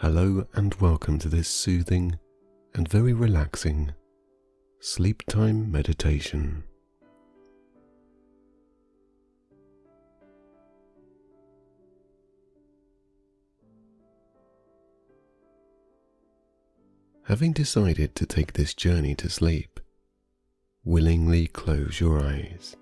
Hello and welcome to this soothing and very relaxing sleep time meditation. Having decided to take this journey to sleep, willingly close your eyes.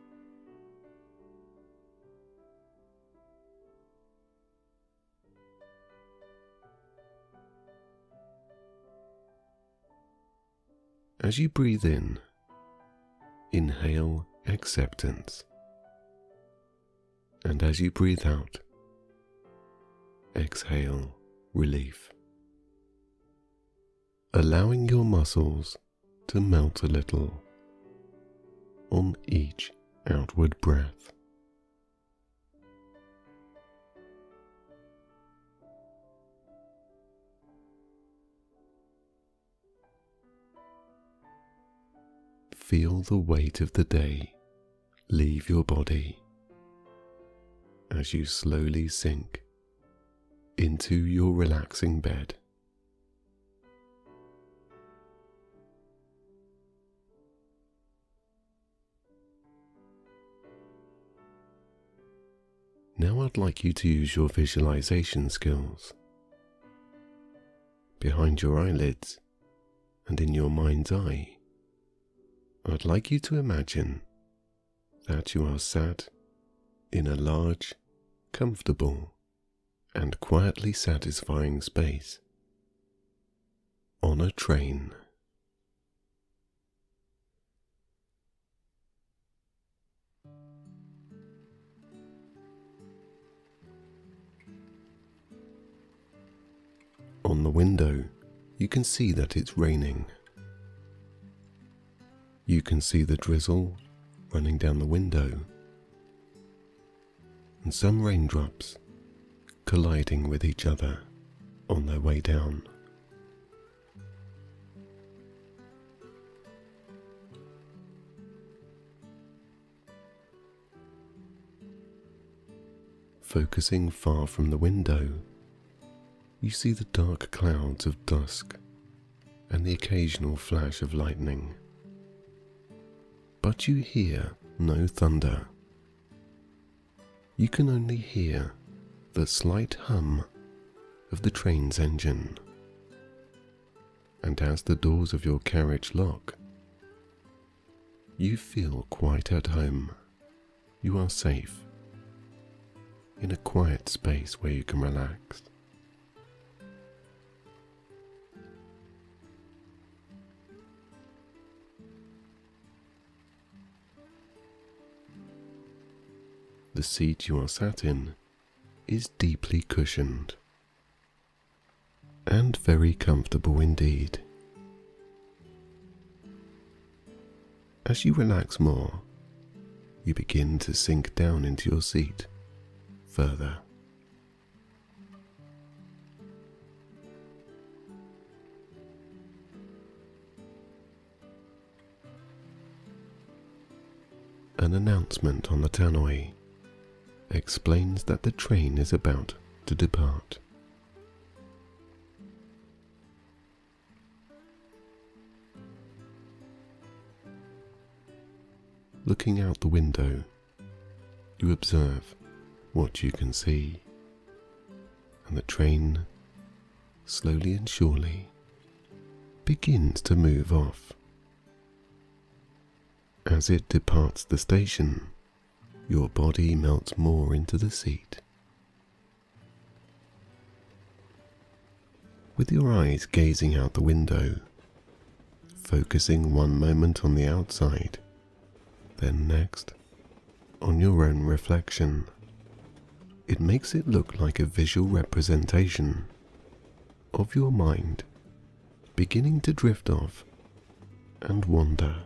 As you breathe in, inhale acceptance. And as you breathe out, exhale relief. Allowing your muscles to melt a little on each outward breath. Feel the weight of the day leave your body as you slowly sink into your relaxing bed. Now I'd like you to use your visualization skills. Behind your eyelids and in your mind's eye, I'd like you to imagine that you are sat in a large, comfortable, and quietly satisfying space on a train. On the window, you can see that it's raining. You can see the drizzle running down the window, and some raindrops colliding with each other on their way down. Focusing far from the window, you see the dark clouds of dusk and the occasional flash of lightning. But you hear no thunder. You can only hear the slight hum of the train's engine. And as the doors of your carriage lock, you feel quite at home. You are safe in a quiet space where you can relax. The seat you are sat in is deeply cushioned and very comfortable indeed. As you relax more, you begin to sink down into your seat further. An announcement on the tannoy explains that the train is about to depart. Looking out the window, you observe what you can see, and the train, slowly and surely, begins to move off. As it departs the station, your body melts more into the seat. With your eyes gazing out the window, focusing one moment on the outside, then next on your own reflection, it makes it look like a visual representation of your mind beginning to drift off and wander.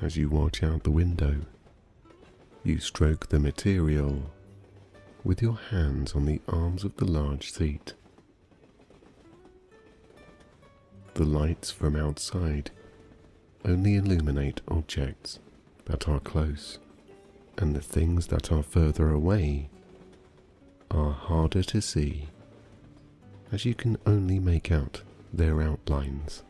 As you watch out the window, you stroke the material with your hands on the arms of the large seat. The lights from outside only illuminate objects that are close, and the things that are further away are harder to see as you can only make out their outlines.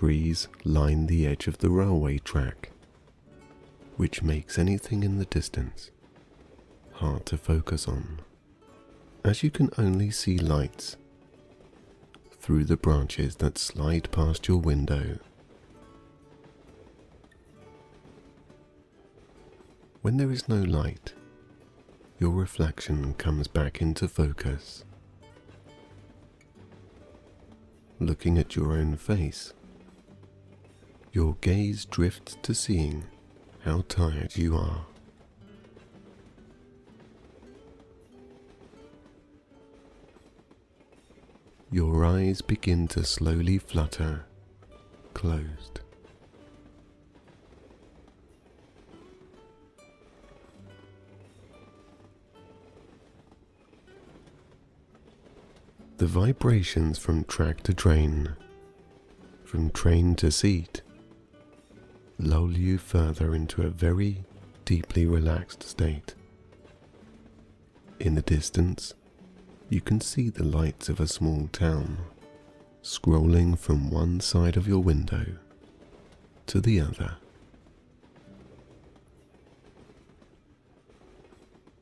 Trees line the edge of the railway track, which makes anything in the distance hard to focus on, as you can only see lights through the branches that slide past your window. When there is no light, your reflection comes back into focus. Looking at your own face, your gaze drifts to seeing how tired you are. Your eyes begin to slowly flutter, closed. The vibrations from track to train, from train to seat, lull you further into a very deeply relaxed state. In the distance, you can see the lights of a small town scrolling from one side of your window to the other.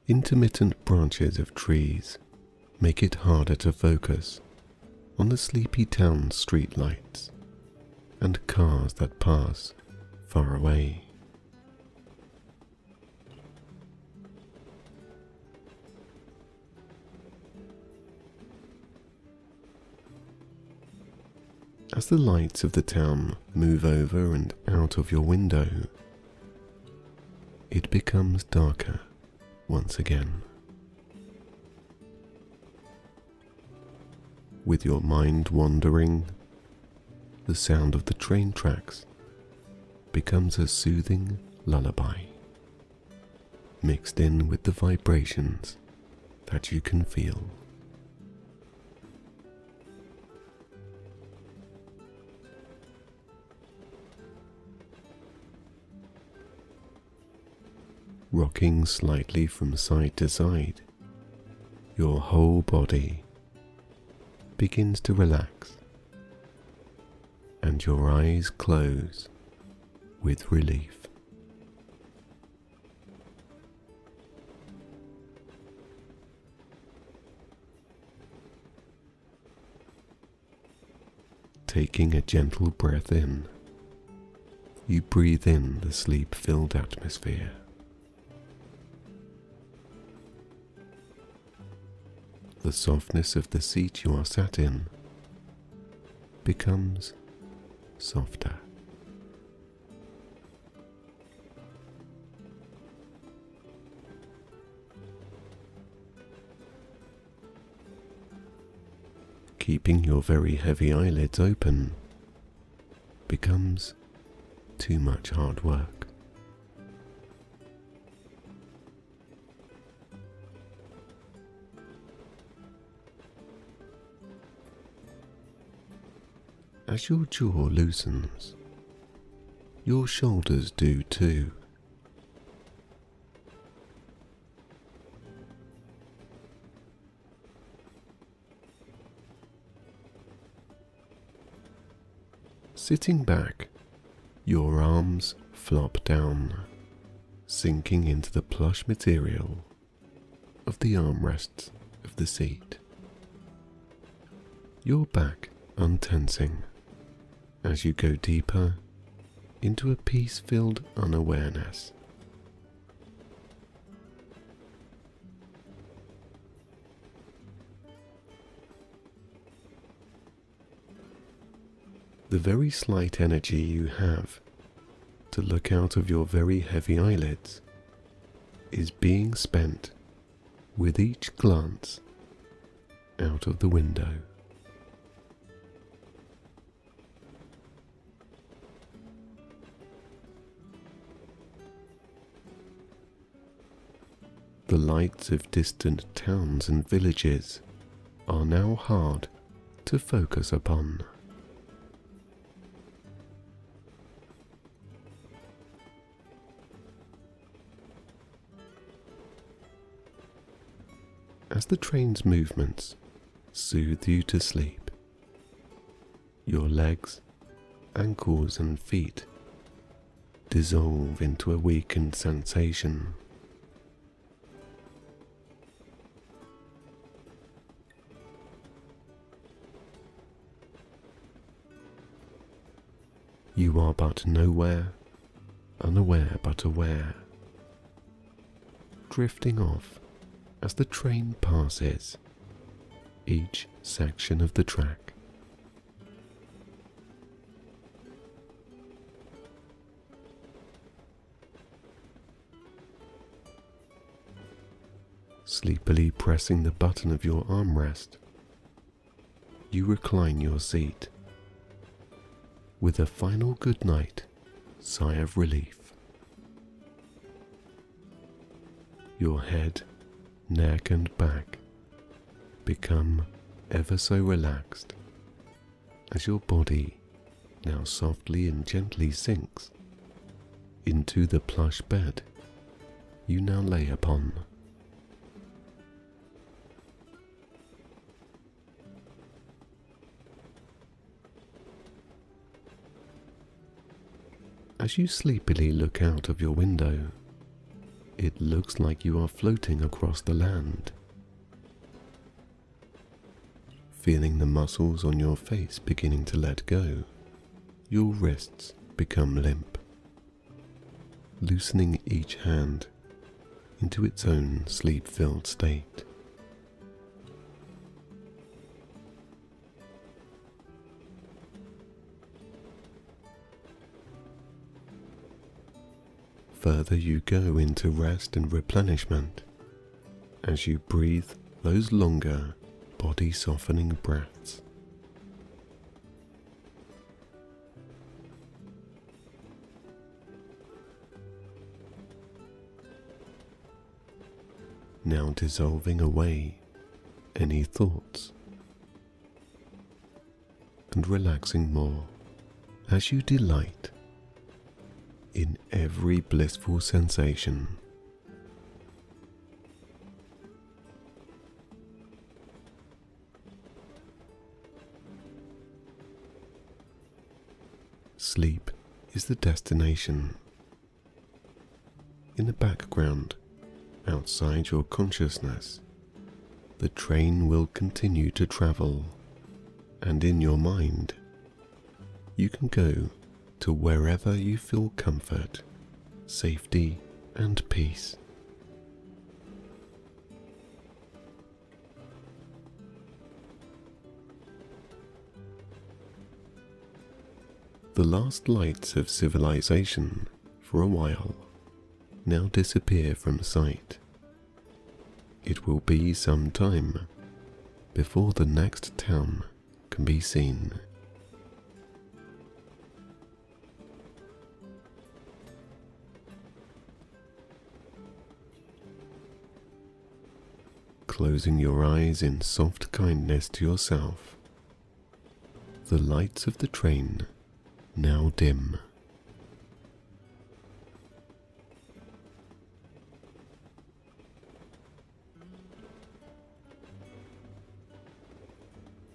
Intermittent branches of trees make it harder to focus on the sleepy town street lights and cars that pass far away. As the lights of the town move over and out of your window, it becomes darker once again. With your mind wandering, the sound of the train tracks becomes a soothing lullaby, mixed in with the vibrations that you can feel. Rocking slightly from side to side, your whole body begins to relax and your eyes close with relief. Taking a gentle breath in, you breathe in the sleep filled atmosphere. The softness of the seat you are sat in becomes softer. Keeping your very heavy eyelids open becomes too much hard work. As your jaw loosens, your shoulders do too. Sitting back, your arms flop down, sinking into the plush material of the armrests of the seat. Your back untensing as you go deeper into a peace filled unawareness. The very slight energy you have to look out of your very heavy eyelids is being spent with each glance out of the window. The lights of distant towns and villages are now hard to focus upon. As the train's movements soothe you to sleep, your legs, ankles, and feet dissolve into a weakened sensation. You are but nowhere, unaware but aware, drifting off as the train passes each section of the track. Sleepily pressing the button of your armrest, you recline your seat with a final good night sigh of relief. Your head, neck, and back become ever so relaxed as your body now softly and gently sinks into the plush bed you now lay upon. As you sleepily look out of your window, it looks like you are floating across the land. Feeling the muscles on your face beginning to let go, your wrists become limp, loosening each hand into its own sleep filled state. Further you go into rest and replenishment as you breathe those longer body softening breaths. Now dissolving away any thoughts and relaxing more as you delight in every blissful sensation. Sleep is the destination. In the background, outside your consciousness, the train will continue to travel, and in your mind, you can go to wherever you feel comfort, safety, and peace. The last lights of civilization, for a while, now disappear from sight. It will be some time before the next town can be seen. Closing your eyes in soft kindness to yourself. The lights of the train now dim.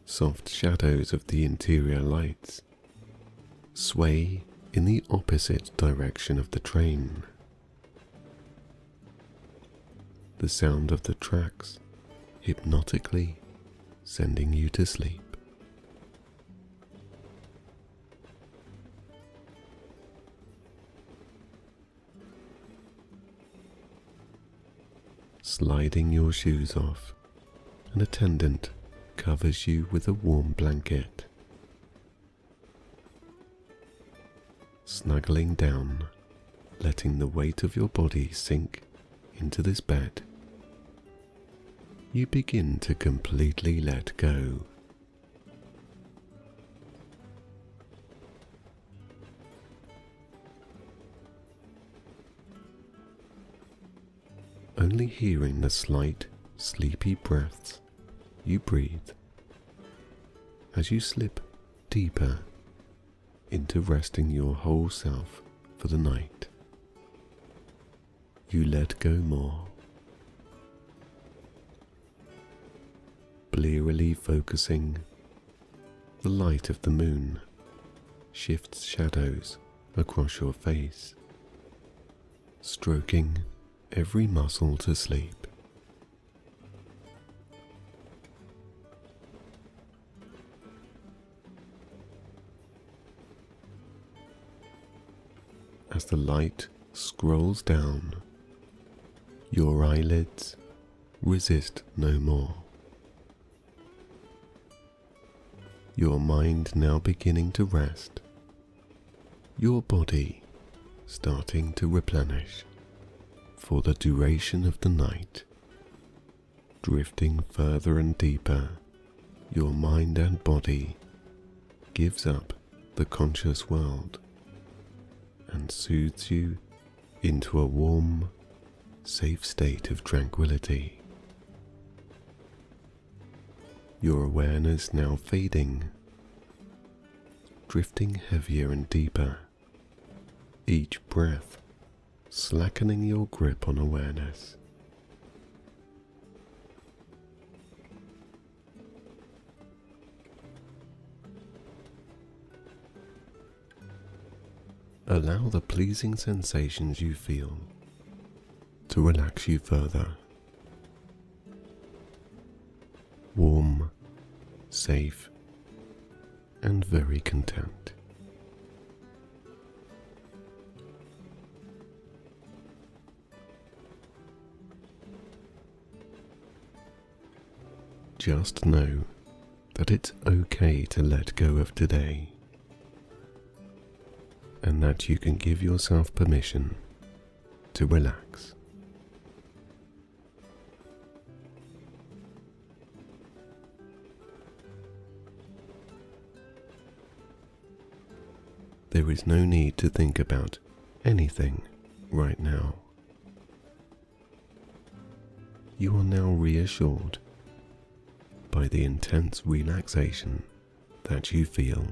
Soft shadows of the interior lights sway in the opposite direction of the train. The sound of the tracks hypnotically sending you to sleep. Sliding your shoes off, an attendant covers you with a warm blanket. Snuggling down, letting the weight of your body sink into this bed you begin to completely let go. only hearing the slight, sleepy breaths you breathe as you slip deeper into resting your whole self for the night. You let go more, blearily focusing the light of the moon shifts shadows across your face, stroking every muscle to sleep. As the light scrolls down, your eyelids resist no more. Your mind now beginning to rest, your body starting to replenish for the duration of the night, drifting further and deeper, your mind and body gives up the conscious world and soothes you into a warm, safe state of tranquility. Your awareness now fading, drifting heavier and deeper, each breath slackening your grip on awareness. Allow the pleasing sensations you feel to relax you further. Safe, and very content. Just know that it's okay to let go of today and that you can give yourself permission to relax. There is no need to think about anything right now. You are now reassured by the intense relaxation that you feel.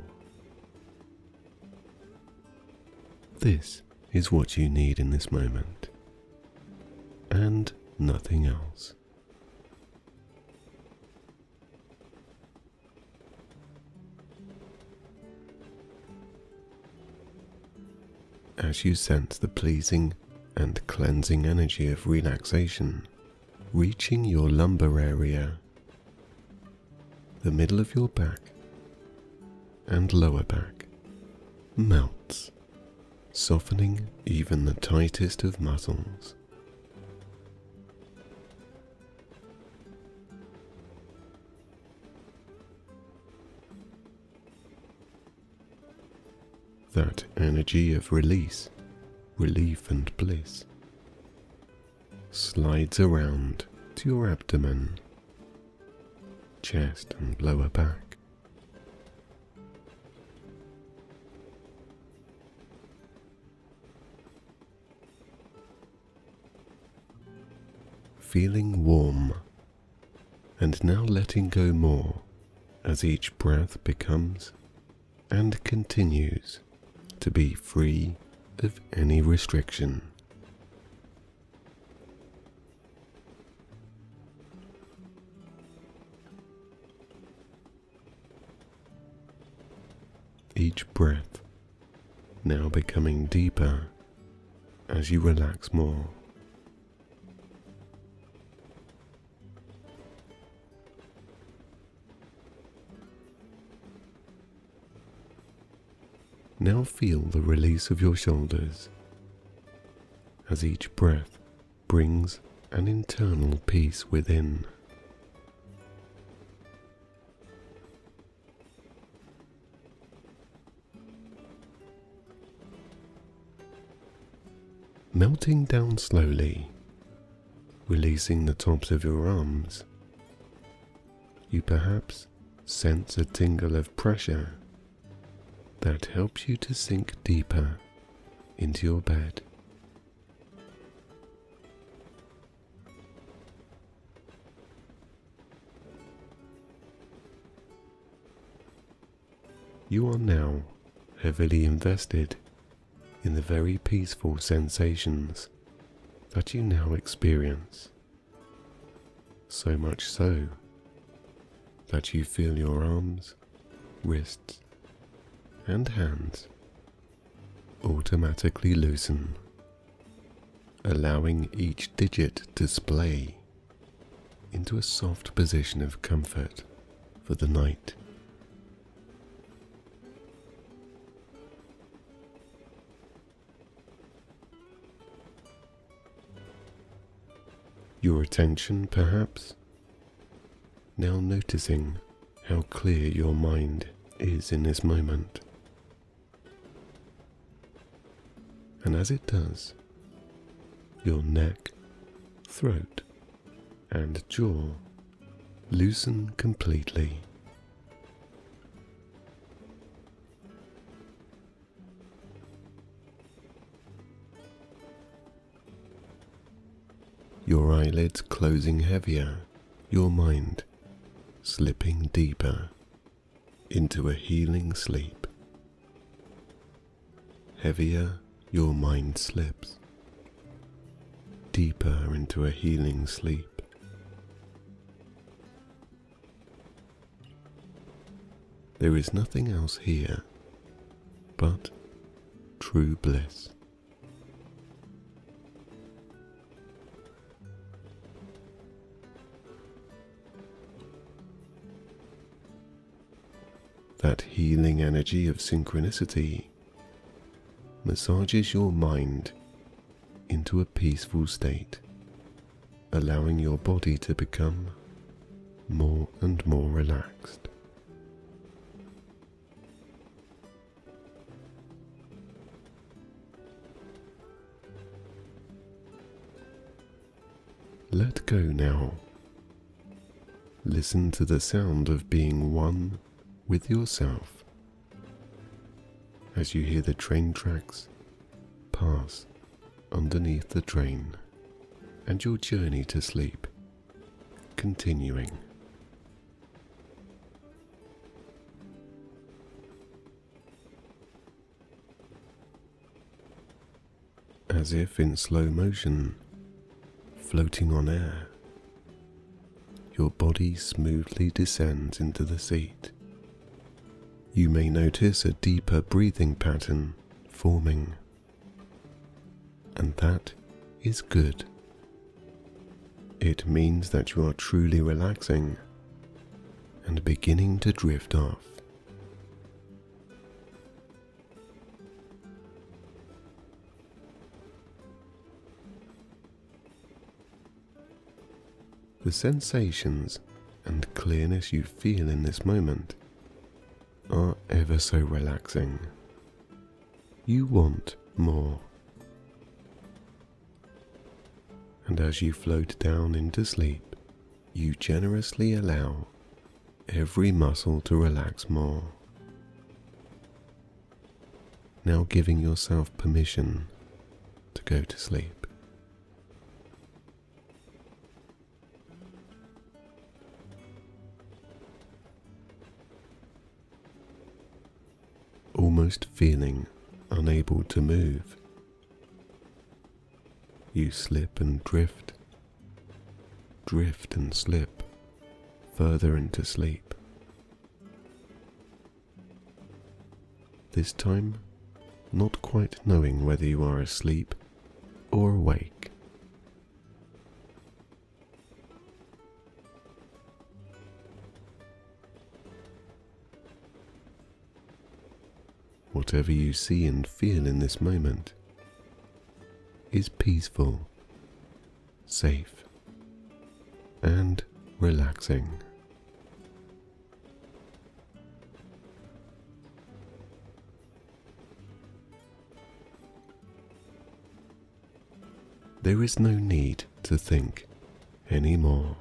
This is what you need in this moment, and nothing else. As you sense the pleasing and cleansing energy of relaxation reaching your lumbar area, the middle of your back, and lower back melts softening even the tightest of muscles. Energy of release, relief, and bliss slides around to your abdomen, chest, and lower back. feeling warm, and now letting go more as each breath becomes and continues to be free of any restriction. Each breath now becoming deeper as you relax more. Now feel the release of your shoulders as each breath brings an internal peace within. Melting down slowly, releasing the tops of your arms, you perhaps sense a tingle of pressure that helps you to sink deeper into your bed. You are now heavily invested in the very peaceful sensations that you now experience. So much so that you feel your arms, wrists, and hands automatically loosen, allowing each digit to splay into a soft position of comfort for the night. Your attention, perhaps, now noticing how clear your mind is in this moment. And as it does, your neck, throat, and jaw loosen completely. Your eyelids closing heavier, your mind slipping deeper into a healing sleep. Heavier your mind slips deeper into a healing sleep. There is nothing else here but true bliss. That healing energy of synchronicity massages your mind into a peaceful state, allowing your body to become more and more relaxed. Let go now. Listen to the sound of being one with yourself as you hear the train tracks pass underneath the train and your journey to sleep continuing. As if in slow motion, floating on air, your body smoothly descends into the seat you may notice a deeper breathing pattern forming. And that is good. It means that you are truly relaxing and beginning to drift off. The sensations and clearness you feel in this moment are ever so relaxing. You want more. And as you float down into sleep, you generously allow every muscle to relax more. Now giving yourself permission to go to sleep. Almost feeling unable to move. You slip and drift, drift and slip further into sleep. This time, not quite knowing whether you are asleep or awake. Whatever you see and feel in this moment is peaceful, safe, and relaxing. There is no need to think anymore.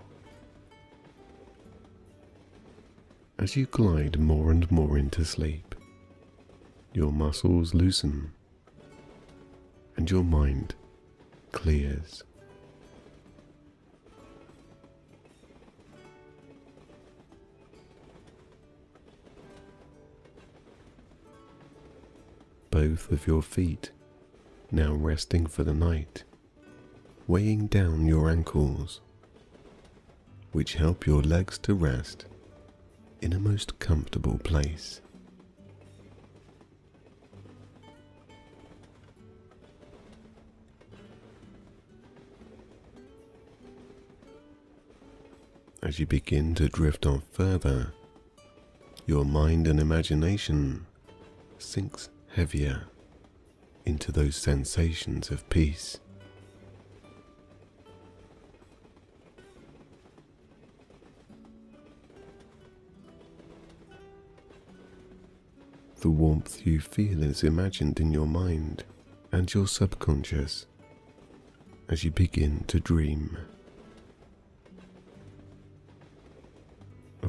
As you glide more and more into sleep, your muscles loosen and your mind clears. both of your feet, now resting for the night, weighing down your ankles, which help your legs to rest in a most comfortable place. As you begin to drift off further, your mind and imagination sinks heavier into those sensations of peace. The warmth you feel is imagined in your mind and your subconscious as you begin to dream.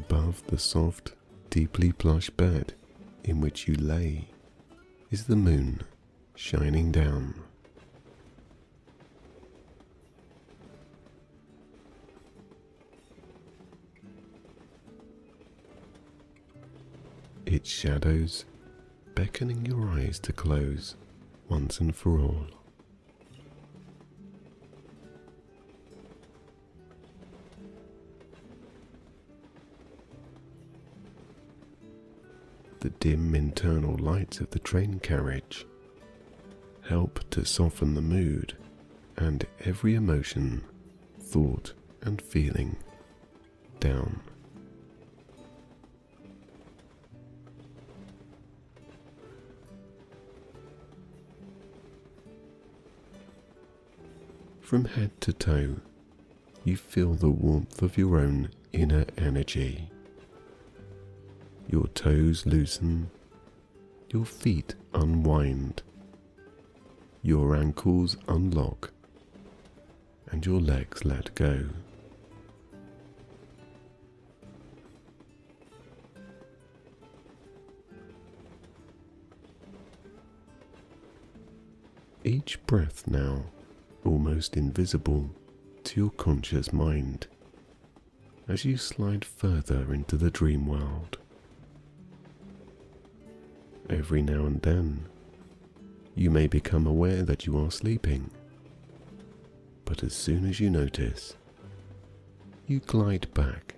Above the soft, deeply plush bed in which you lay is the moon shining down. Its shadows beckoning your eyes to close once and for all. Dim internal lights of the train carriage help to soften the mood and every emotion, thought, and feeling down. From head to toe, you feel the warmth of your own inner energy. Your toes loosen, your feet unwind, your ankles unlock, and your legs let go. Each breath now almost invisible to your conscious mind as you slide further into the dream world. Every now and then, you may become aware that you are sleeping, but as soon as you notice, you glide back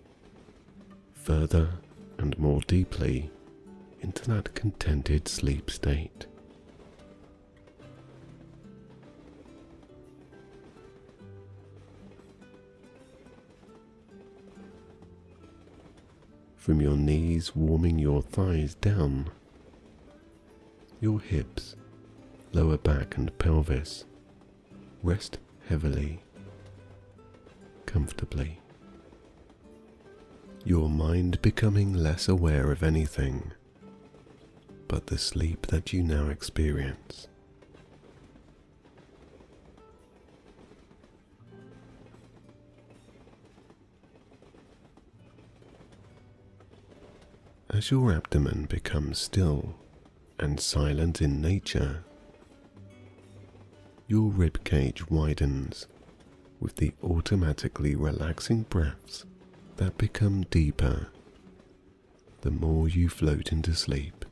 further and more deeply into that contented sleep state. From your knees warming your thighs down, your hips, lower back, and pelvis rest heavily, comfortably. Your mind becoming less aware of anything but the sleep that you now experience. As your abdomen becomes still and silent in nature, your rib cage widens with the automatically relaxing breaths that become deeper the more you float into sleep.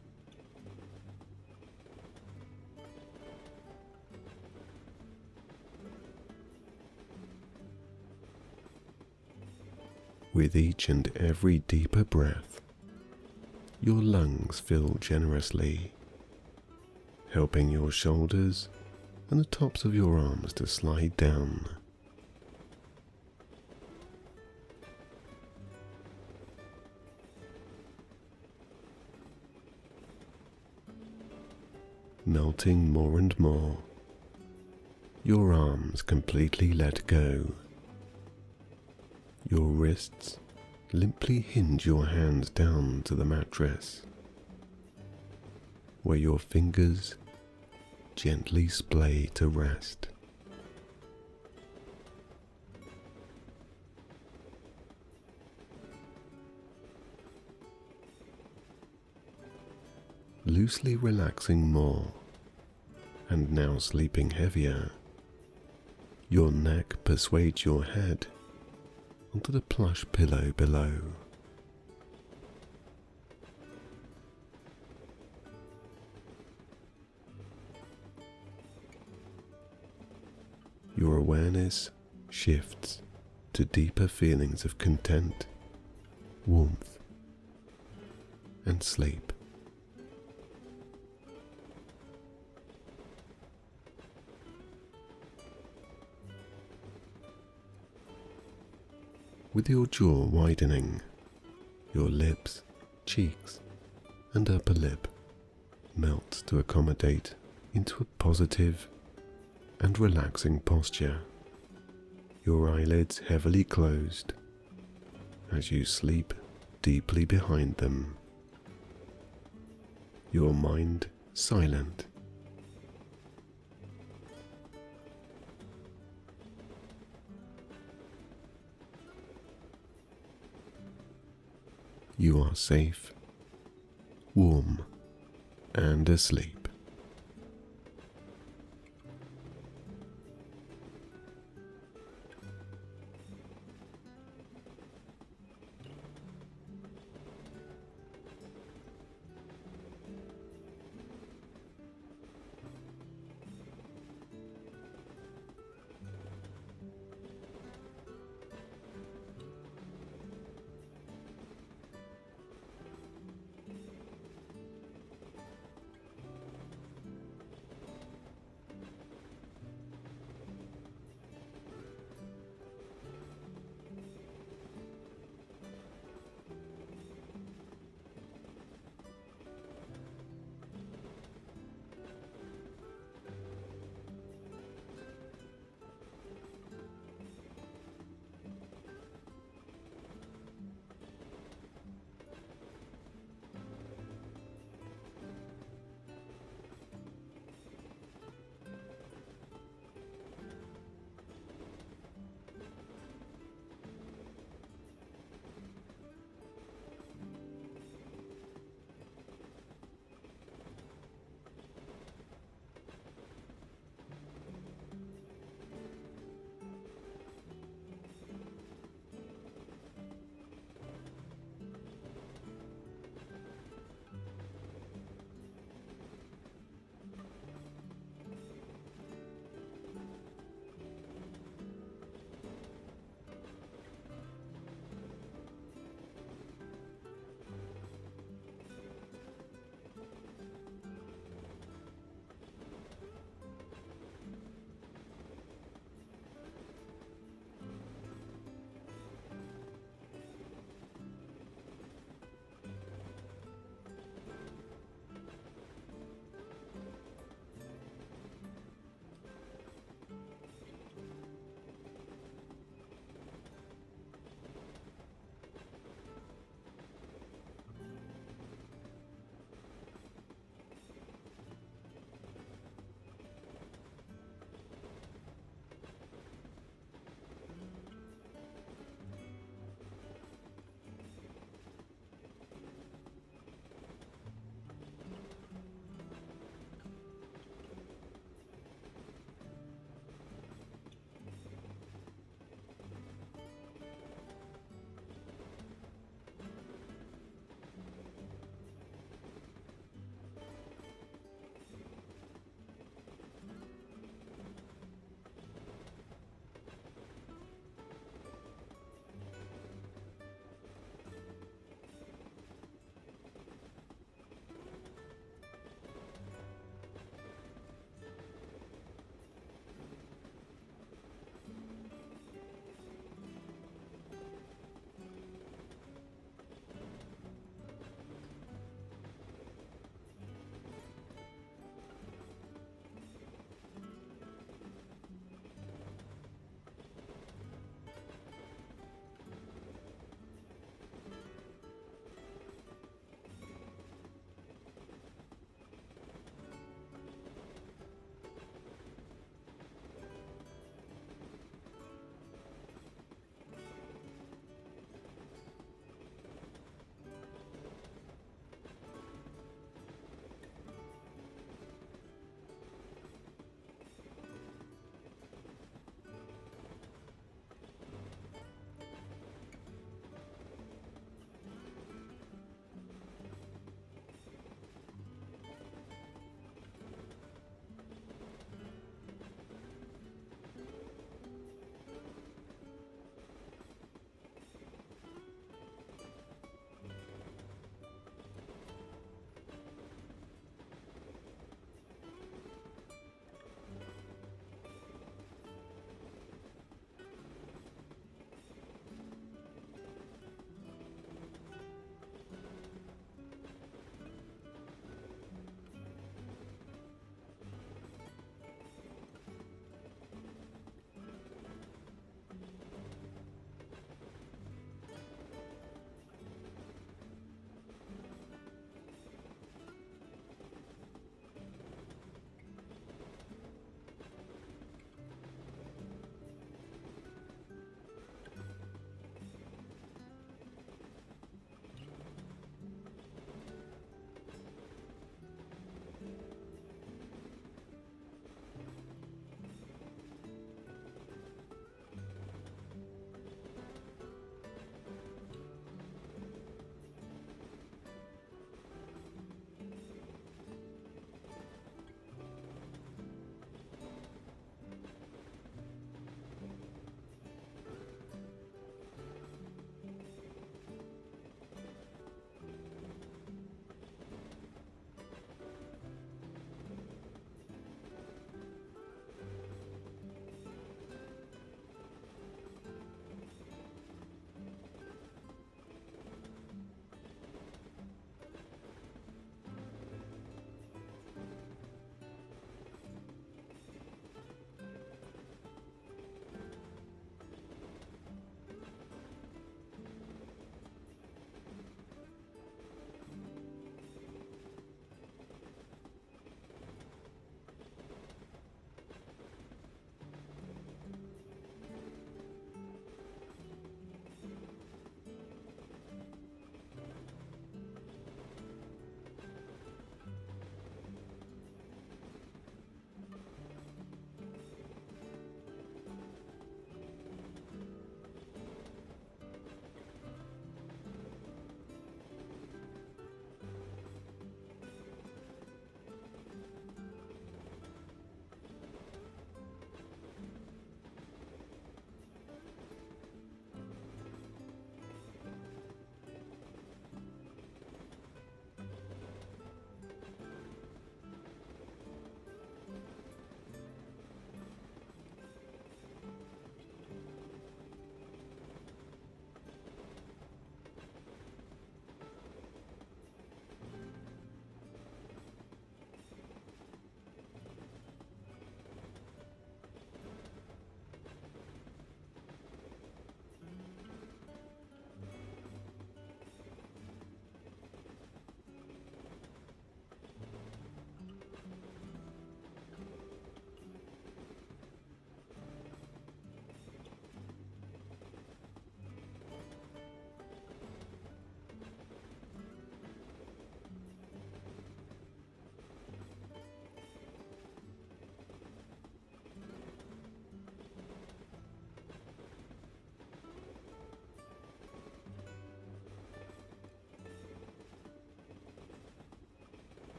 With each and every deeper breath, your lungs fill generously, helping your shoulders and the tops of your arms to slide down. Melting more and more, your arms completely let go. Your wrists limply hinge your hands down to the mattress, where your fingers gently splay to rest. Loosely relaxing more, and now sleeping heavier, your neck persuades your head onto the plush pillow below. Your awareness shifts to deeper feelings of content, warmth, and sleep. With your jaw widening, your lips, cheeks, and upper lip melt to accommodate into a positive and relaxing posture. Your eyelids heavily closed as you sleep deeply behind them. Your mind silent. You are safe, warm, and asleep.